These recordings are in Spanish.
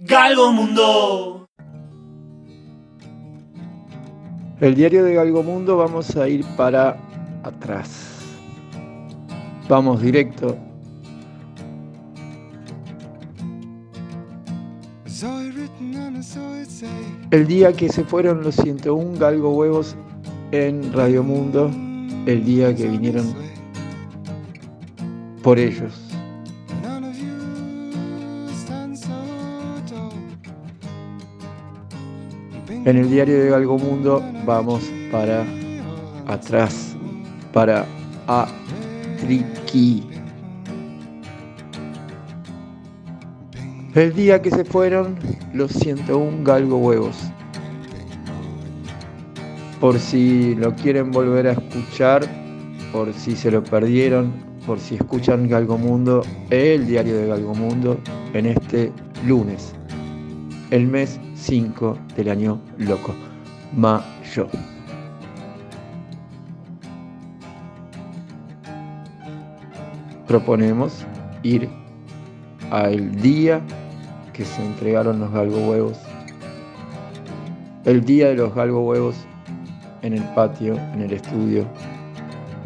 Galgo Mundo. El diario de Galgo Mundo vamos a ir para atrás. Vamos directo. El día que se fueron los 101 Galgo Huevos en Radio Mundo, el día que vinieron por ellos. En el diario de Galgo Mundo vamos para atrás, para Atriqui. El día que se fueron los 101 Galgo Huevos. Por si lo quieren volver a escuchar, por si se lo perdieron, por si escuchan Galgo Mundo, el diario de Galgo Mundo, en este lunes, el mes 5 del año loco, mayo. Proponemos ir al día que se entregaron los galgo huevos, el día de los galgo huevos en el patio, en el estudio,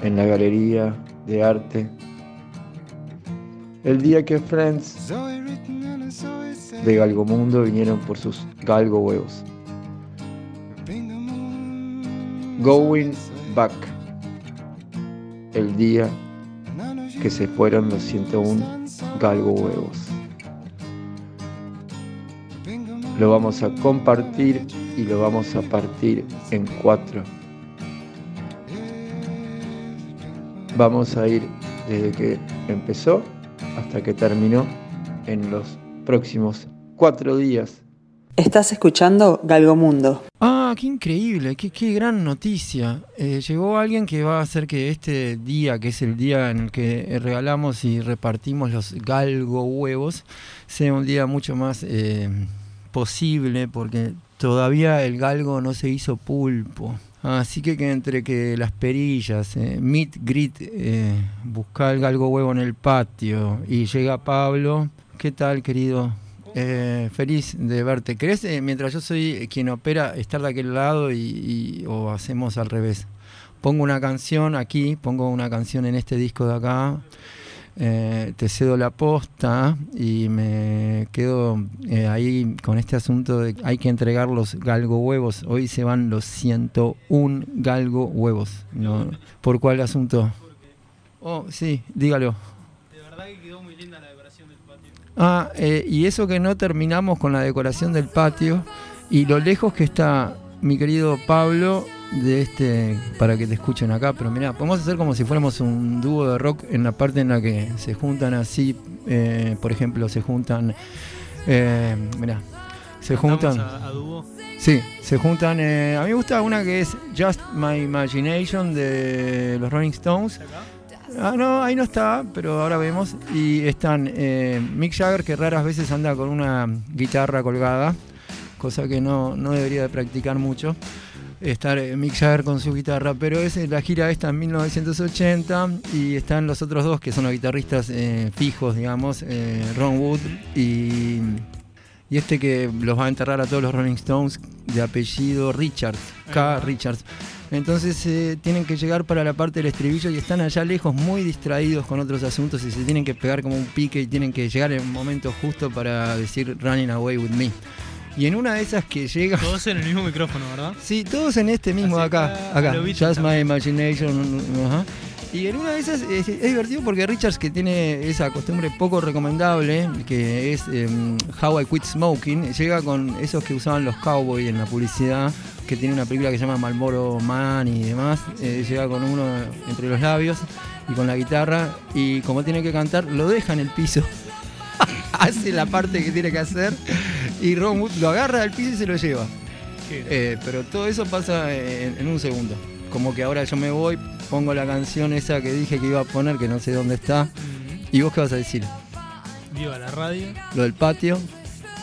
en la galería de arte, el día que Friends de Galgo Mundo vinieron por sus galgo huevos. Going Back. El día que se fueron los 101 galgo huevos. Lo vamos a compartir y lo vamos a partir en cuatro. Vamos a ir desde que empezó hasta que terminó en los próximos cuatro días. Estás escuchando Galgomundo. Ah, qué increíble, qué, qué gran noticia. Eh, llegó alguien que va a hacer que este día, que es el día en el que regalamos y repartimos los galgo huevos, sea un día mucho más eh, posible porque todavía el galgo no se hizo pulpo. Así que, que entre que las perillas, eh, meet, grit, eh, buscar el galgo huevo en el patio y llega Pablo, ¿qué tal querido? Eh, feliz de verte. ¿Querés, eh, mientras yo soy quien opera, estar de aquel lado y, y- o hacemos al revés? Pongo una canción aquí, pongo una canción en este disco de acá, eh, te cedo la posta y me quedo eh, ahí con este asunto de que hay que entregar los galgo huevos. Hoy se van los 101 galgo huevos. ¿no? ¿Por cuál asunto? Oh, sí, dígalo. Ah, eh, y eso que no terminamos con la decoración del patio y lo lejos que está mi querido Pablo de este para que te escuchen acá, pero mira, podemos hacer como si fuéramos un dúo de rock en la parte en la que se juntan así, eh, por ejemplo, se juntan, eh, mira, se juntan, A, a dúo. sí, se juntan. eh, a mí me gusta una que es Just My Imagination de los Rolling Stones. Ah, no, ahí no está, pero ahora vemos. Y están eh, Mick Jagger, que raras veces anda con una guitarra colgada, cosa que no, no debería de practicar mucho. Estar eh, Mick Jagger con su guitarra, pero es eh, la gira esta en 1980 y están los otros dos que son los guitarristas eh, fijos, digamos, eh, Ron Wood y, y este que los va a enterrar a todos los Rolling Stones de apellido Richards, K. Richards. Entonces eh, tienen que llegar para la parte del estribillo y están allá lejos, muy distraídos con otros asuntos y se tienen que pegar como un pique y tienen que llegar en un momento justo para decir Running Away with Me. Y en una de esas que llega. Todos en el mismo micrófono, ¿verdad? Sí, todos en este mismo Así acá. está, Acá. Just My. Imagination. ajá. Y en una de esas es, es divertido porque Richards, que tiene esa costumbre poco recomendable, que es em, How I Quit Smoking, llega con esos que usaban los cowboys en la publicidad, que tiene una película que se llama Malboro Man y demás. eh, llega con uno entre los labios y con la guitarra, y como tiene que cantar, lo deja en el piso. Hace la parte que tiene que hacer y Ron Wood lo agarra del piso y se lo lleva. Eh, pero todo eso pasa en, en un segundo. Como que ahora yo me voy, pongo la canción esa que dije que iba a poner, que no sé dónde está. ¿Y vos qué vas a decir? Viva la radio. Lo del patio.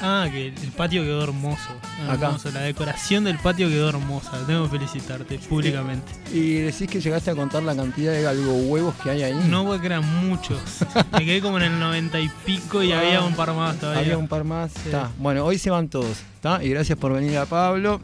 Ah, que el patio quedó hermoso. Acá. Hermoso. La decoración del patio quedó hermosa. Tengo que felicitarte públicamente. Y decís que llegaste a contar la cantidad de galgo huevos que hay ahí. No porque eran muchos. Me quedé como en el noventa y pico y Ah, había un par más todavía. Había un par más. Está. Bueno, hoy se van todos. ¿está? Y gracias por venir a Pablo.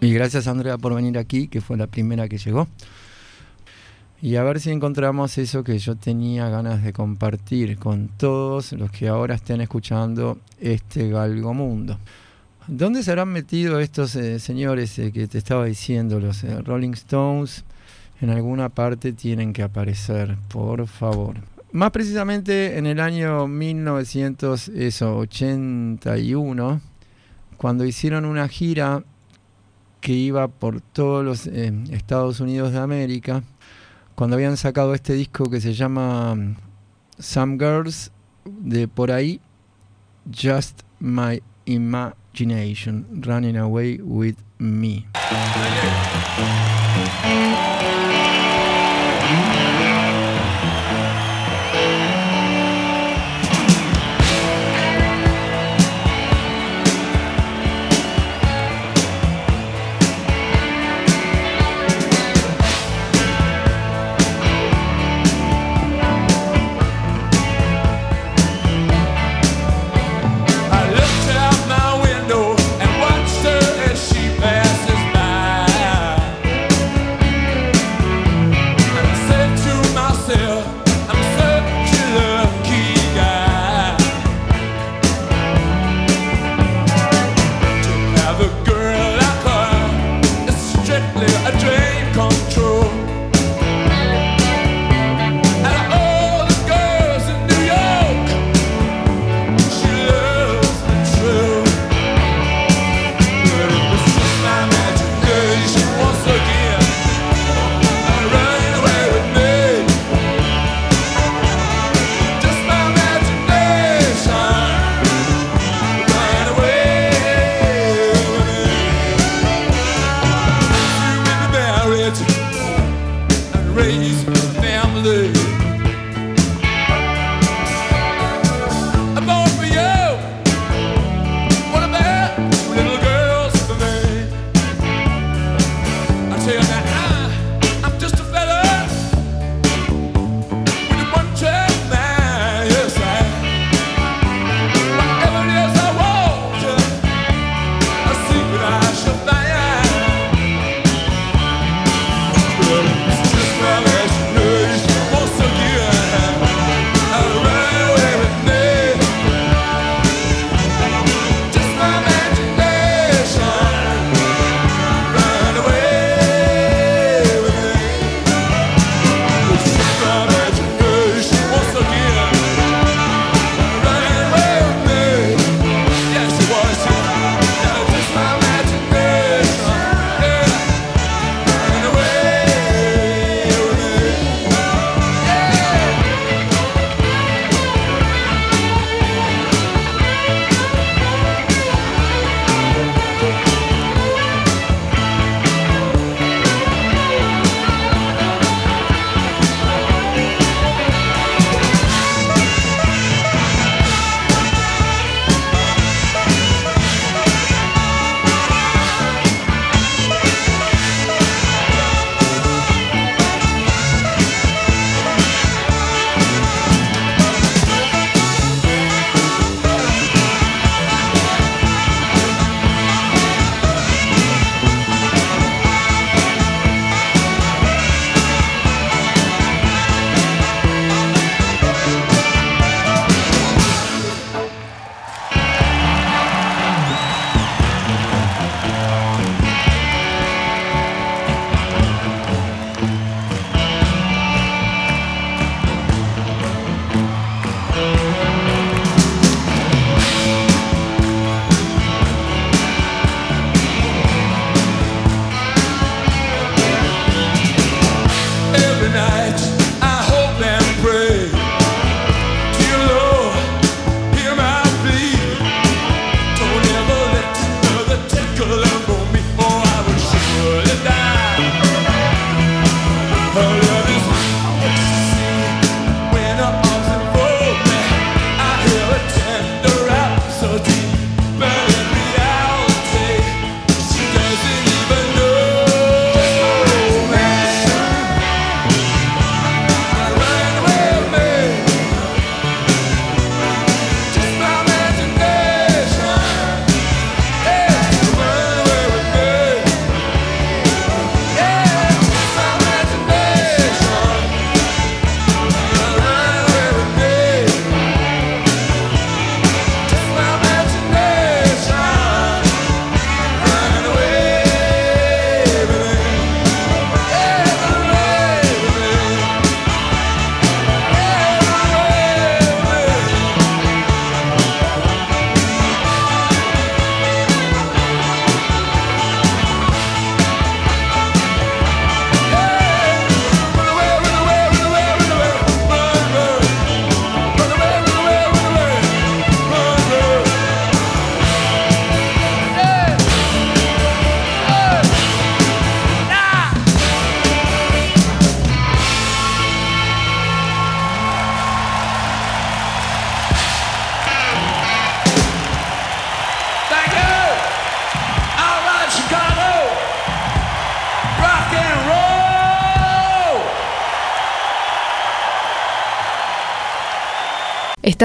Y gracias Andrea por venir aquí, que fue la primera que llegó. Y a ver si encontramos eso que yo tenía ganas de compartir con todos los que ahora estén escuchando este Galgo Mundo. ¿Dónde se habrán metido estos eh, señores eh, que te estaba diciendo, los eh, Rolling Stones? En alguna parte tienen que aparecer, por favor. Más precisamente en el año 1981, cuando hicieron una gira que iba por todos los eh, Estados Unidos de América, cuando habían sacado este disco que se llama mm, Some Girls, de por ahí, Just My Imagination, Running Away With Me.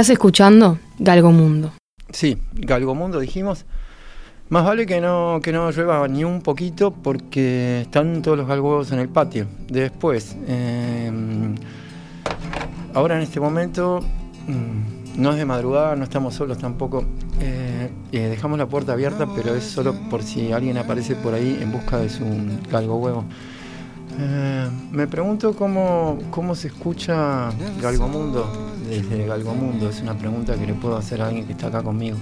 Estás escuchando Galgo Mundo. Sí, Galgomundo dijimos. Más vale que no, que no llueva ni un poquito porque están todos los galgos en el patio. Después, eh, ahora en este momento, mm, no es de madrugada, no estamos solos tampoco. Eh, eh, dejamos la puerta abierta, pero es solo por si alguien aparece por ahí en busca de su galgo huevo. Me pregunto cómo, cómo se escucha Galgomundo desde Galgomundo. Es una pregunta que le puedo hacer a alguien que está acá conmigo.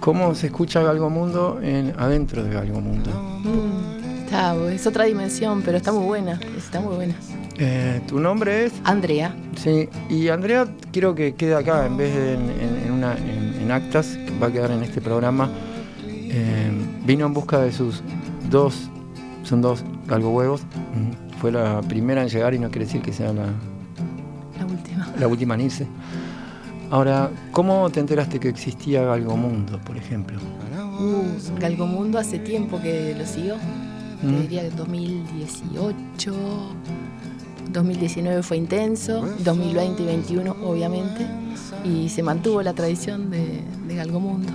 ¿Cómo se escucha Galgomundo en, adentro de Galgomundo? Mm, está, es otra dimensión, pero está muy buena. Está muy buena. Eh, ¿Tu nombre es? Andrea. Sí, y Andrea quiero que quede acá en vez de en, en- en una, en- en actas, que va a quedar en este programa. Eh, vino en busca de sus dos, son dos galgo huevos. Ujú. Fue la primera en llegar y no quiere decir que sea la. La última en irse. Ahora, ¿cómo te enteraste que existía Galgomundo, por ejemplo? Uh, Galgomundo hace tiempo que lo sigo. Te Mm. diría que 2018. 2019 fue intenso. 2020 y 2021, obviamente. Y se mantuvo la tradición de, de Galgomundo.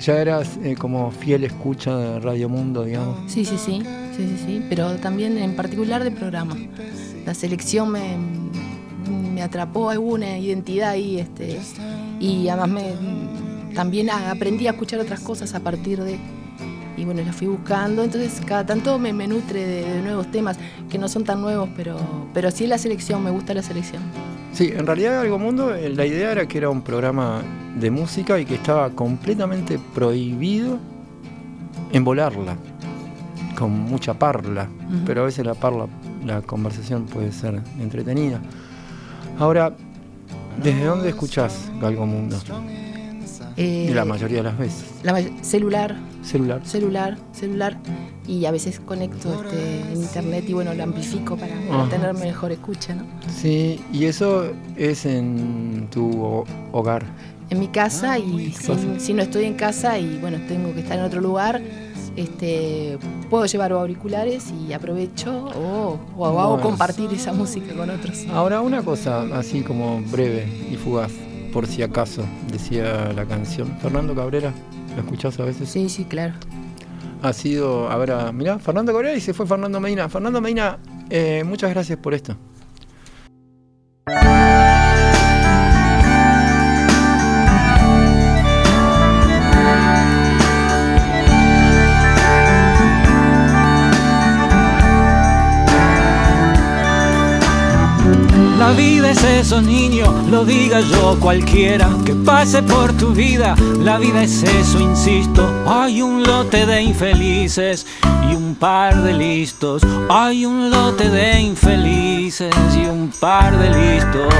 Ya eras eh, como fiel escucha de Radio Mundo, digamos. Sí, sí, sí, sí, sí, sí, pero también en particular de programa. La selección me, me atrapó alguna identidad ahí, este, y además me, también aprendí a escuchar otras cosas a partir de, y bueno, las fui buscando, entonces cada tanto me, me nutre de, de nuevos temas, que no son tan nuevos, pero, pero sí la selección, me gusta la selección. Sí, en realidad Galgomundo, eh, la idea era que era un programa de música y que estaba completamente prohibido envolarla, con mucha parla, Ujú. pero a veces la parla, la conversación puede ser entretenida. Ahora, ¿desde dónde escuchás Galgomundo? Eh, La mayoría de las veces. la celular, Celular. celular, celular, y a veces conecto este, en internet y bueno, lo amplifico para, Ajá. tener mejor escucha, ¿no? Sí, y eso es en tu ho- hogar. en mi casa y si, si no estoy en casa y bueno, tengo que estar en otro lugar, este, puedo llevar auriculares y aprovecho o, o hago Bueno. compartir esa música con otros. Ahora una cosa así como breve y fugaz, por si acaso, decía la canción. Fernando Cabrera, ¿lo escuchás a veces? Sí, sí, claro. Ha sido, a ver, a- mirá, Fernando Cabrera y se fue Fernando Medina. Fernando Medina, eh, muchas gracias por esto. La vida es eso, niño, lo diga yo cualquiera que pase por tu vida. La vida es eso, insisto. Hay un lote de infelices y un par de listos. Hay un lote de infelices y un par de listos.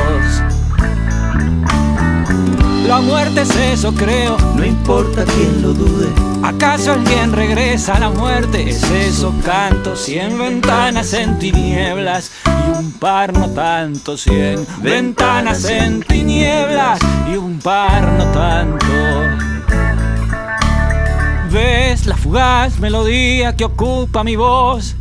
La muerte es eso, creo, no importa quién lo dude. ¿Acaso alguien regresa a la muerte? Es eso, canto, cien ventanas en tinieblas y un par no tanto, cien ventanas en tinieblas y un par no tanto. ¿Ves la fugaz melodía que ocupa mi voz?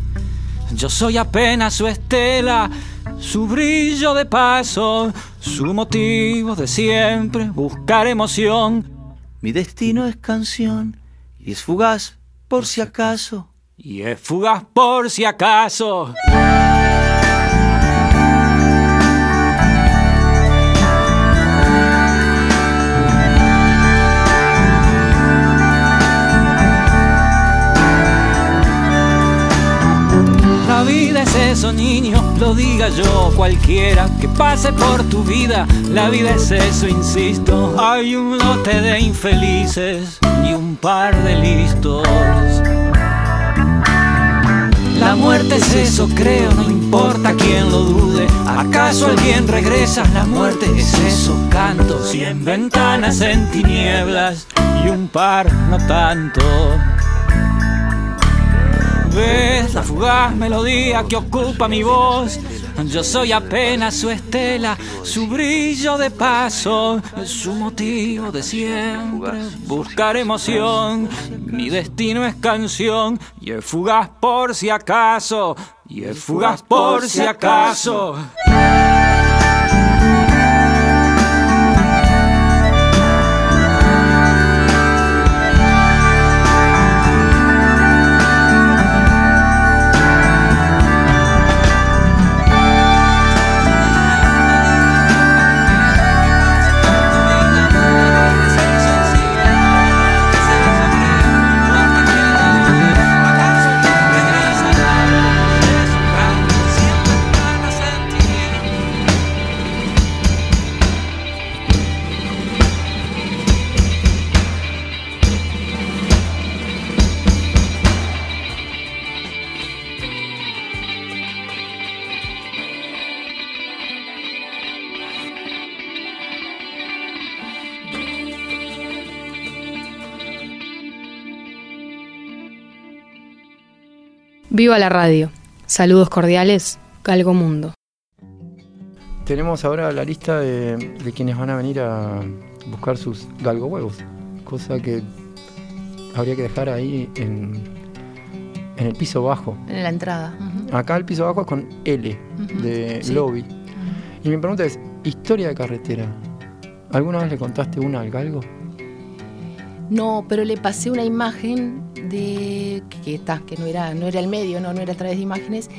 Yo soy apenas su estela, su brillo de paso, su motivo de siempre, buscar emoción. Mi destino es canción y es fugaz por si acaso. Y es fugaz por si acaso. Eso, niño, lo diga yo cualquiera que pase por tu vida. La vida es eso, insisto. Hay un lote de infelices y un par de listos. La muerte es eso, creo, no importa quién lo dude. ¿Acaso alguien regresa? La muerte es eso, canto. Cien ventanas en tinieblas y un par no tanto. ¿Ves la fugaz melodía que ocupa mi voz? Yo soy apenas su estela, su brillo de paso, su motivo de siempre, buscar emoción. Mi destino es canción y es fugaz por si acaso, y es fugaz por si acaso. Viva la radio. Saludos cordiales, Galgo Mundo. Tenemos ahora la lista de, de quienes van a venir a buscar sus galgo huevos, cosa que habría que dejar ahí en, en el piso bajo. En la entrada. Acá el piso bajo es con L de sí. lobby. Y mi pregunta es, historia de carretera. ¿Alguna vez le contaste una al galgo? No, pero le pasé una imagen de que, que, que no era no era el medio, no, no era a través de imágenes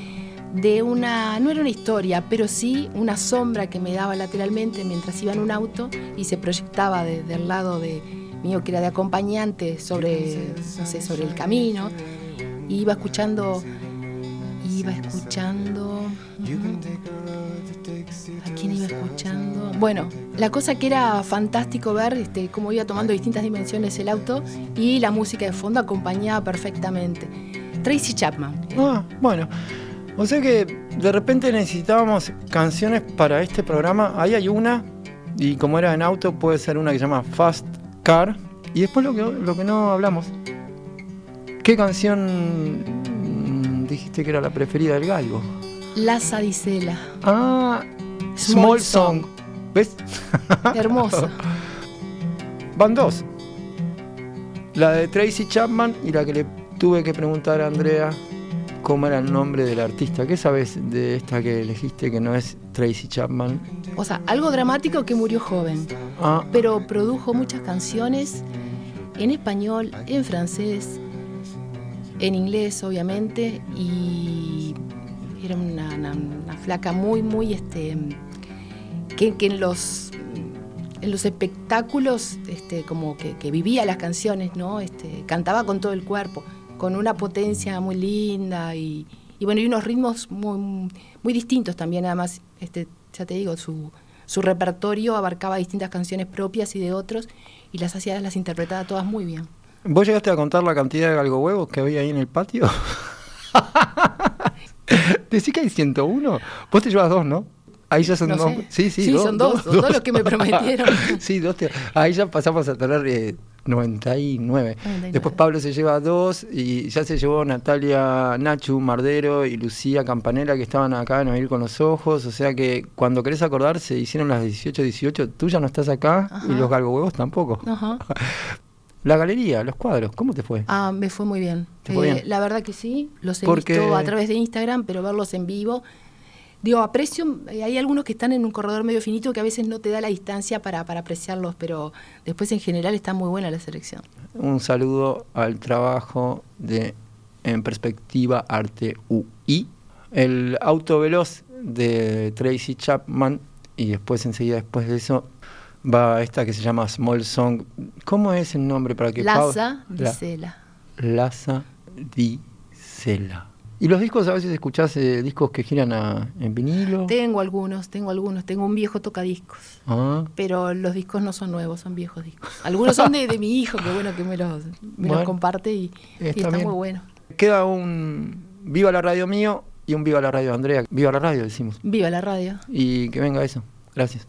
de una no era una historia, pero sí una sombra que me daba lateralmente mientras iba en un auto y se proyectaba de- del lado de mío que era de acompañante sobre no sé, sobre el camino. Iba escuchando iba escuchando ¿A quién iba escuchando? Bueno, la cosa que era fantástico ver este, cómo iba tomando distintas dimensiones el auto y la música de fondo acompañaba perfectamente. Tracy Chapman. Ah, bueno. O sea que de repente necesitábamos canciones para este programa. Ahí hay una, y como era en auto, puede ser una que se llama Fast Car. Y después lo que, lo que no hablamos. ¿Qué canción mm, dijiste que era la preferida del galgo? La Sadicela. Ah, Small Small Song. ¿Ves? Hermosa. Van dos. La de Tracy Chapman y la que le tuve que preguntar a Andrea cómo era el nombre del artista. ¿Qué sabes de esta que elegiste que no es Tracy Chapman? O sea, algo dramático que murió joven, Ah, pero produjo muchas canciones en español, en francés, en inglés, obviamente, y era una, flaca muy, muy, este, que, que en los en los espectáculos, este, como que, que vivía las canciones, ¿no? Este, cantaba con todo el cuerpo, con una potencia muy linda y, y bueno, y unos ritmos muy, muy distintos también, además, este, ya te digo, su, su repertorio abarcaba distintas canciones propias y de otros, y las hacía, las interpretaba todas muy bien. ¿Vos llegaste a contar la cantidad de galgo huevos que había ahí en el patio? Decí que hay 101. Vos te llevas dos, ¿no? Ahí ya son No dos. sé. Sí, sí, Sí, son dos, son dos los que me prometieron. sí, dos. te- Ahí ya pasamos a tener eh, 99. 99. Después Pablo se lleva dos y ya se llevó Natalia Nachu Mardero y Lucía Campanella que estaban acá en Oír con los Ojos. O sea que cuando querés acordar se hicieron las 18, 18. Tú ya no estás acá y los galgo huevos tampoco. Ajá. La galería, los cuadros, ¿cómo te fue? Ah, me fue muy bien. ¿Te fue Eh, bien? La verdad que sí, los he Porque- visto a través de Instagram, pero verlos en vivo. Digo, aprecio, eh, hay algunos que están en un corredor medio finito que a veces no te da la distancia para, para apreciarlos, pero después en general está muy buena la selección. un saludo al trabajo de En Perspectiva Arte UI, el auto veloz de Tracy Chapman y después enseguida después de eso va esta que se llama Small Song. ¿Cómo es el nombre para que Laza La- Dicela. Laza Di Sela. Y los discos a veces escuchás eh, discos que giran a- en vinilo. Tengo algunos, tengo algunos, tengo un viejo tocadiscos. Ah, Pero los discos no son nuevos, son viejos discos. Algunos son de, de mi hijo, que bueno que me los, me los Bueno, comparte y, y está muy bueno. Queda un Viva la Radio mío y un Viva la Radio Andrea. Viva la Radio decimos. Viva la radio. Y que venga eso. Gracias.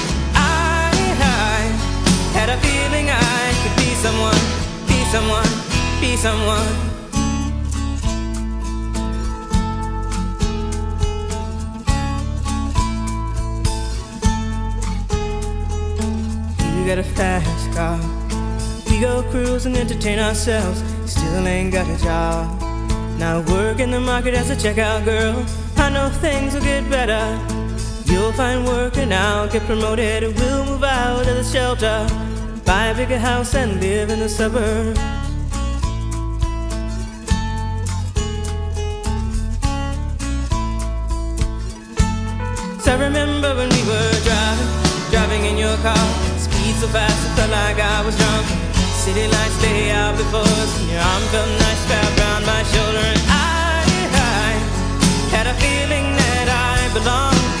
Had a feeling I could be someone, be someone, be someone. You got a fast car. We go cruise and entertain ourselves. Still ain't got a job. Now work in the market as a checkout girl. I know things will get better. You'll find work and I'll get promoted. And we'll move out of the shelter, buy a bigger house and live in the suburbs. I remember when we were driving, driving in your car. Speed so fast, it felt like I was drunk. City lights lay out before us, and your arm felt nice wrapped around my shoulder. And I, I had a feeling that I belonged.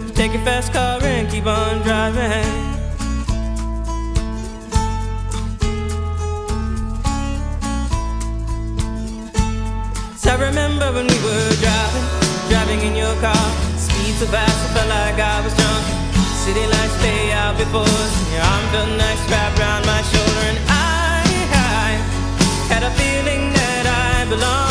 Take your fast car and keep on driving. So I remember when we were driving, driving in your car. Speed so fast, I felt like I was drunk. City lights lay out before us, your arm felt nice wrapped around my shoulder. And I, I had a feeling that I belonged.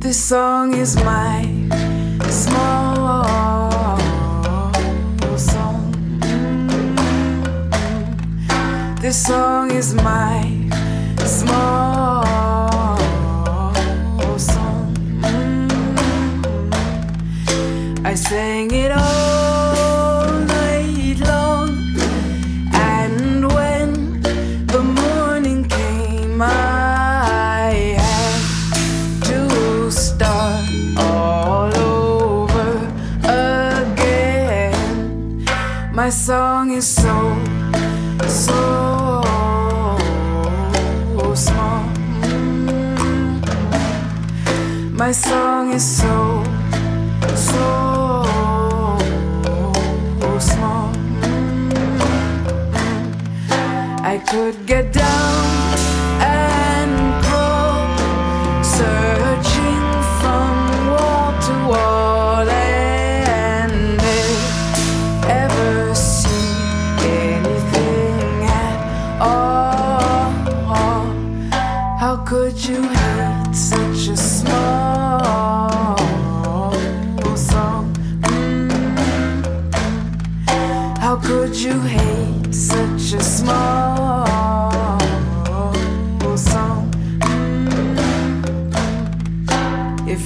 This song is my small song. This song is my small song. I sang it all song is so, so small. Mm. My song is so, so small. Mm. I could get down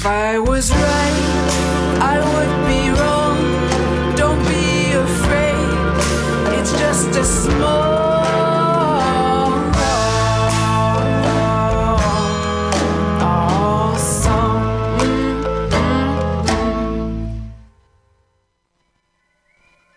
If I was right,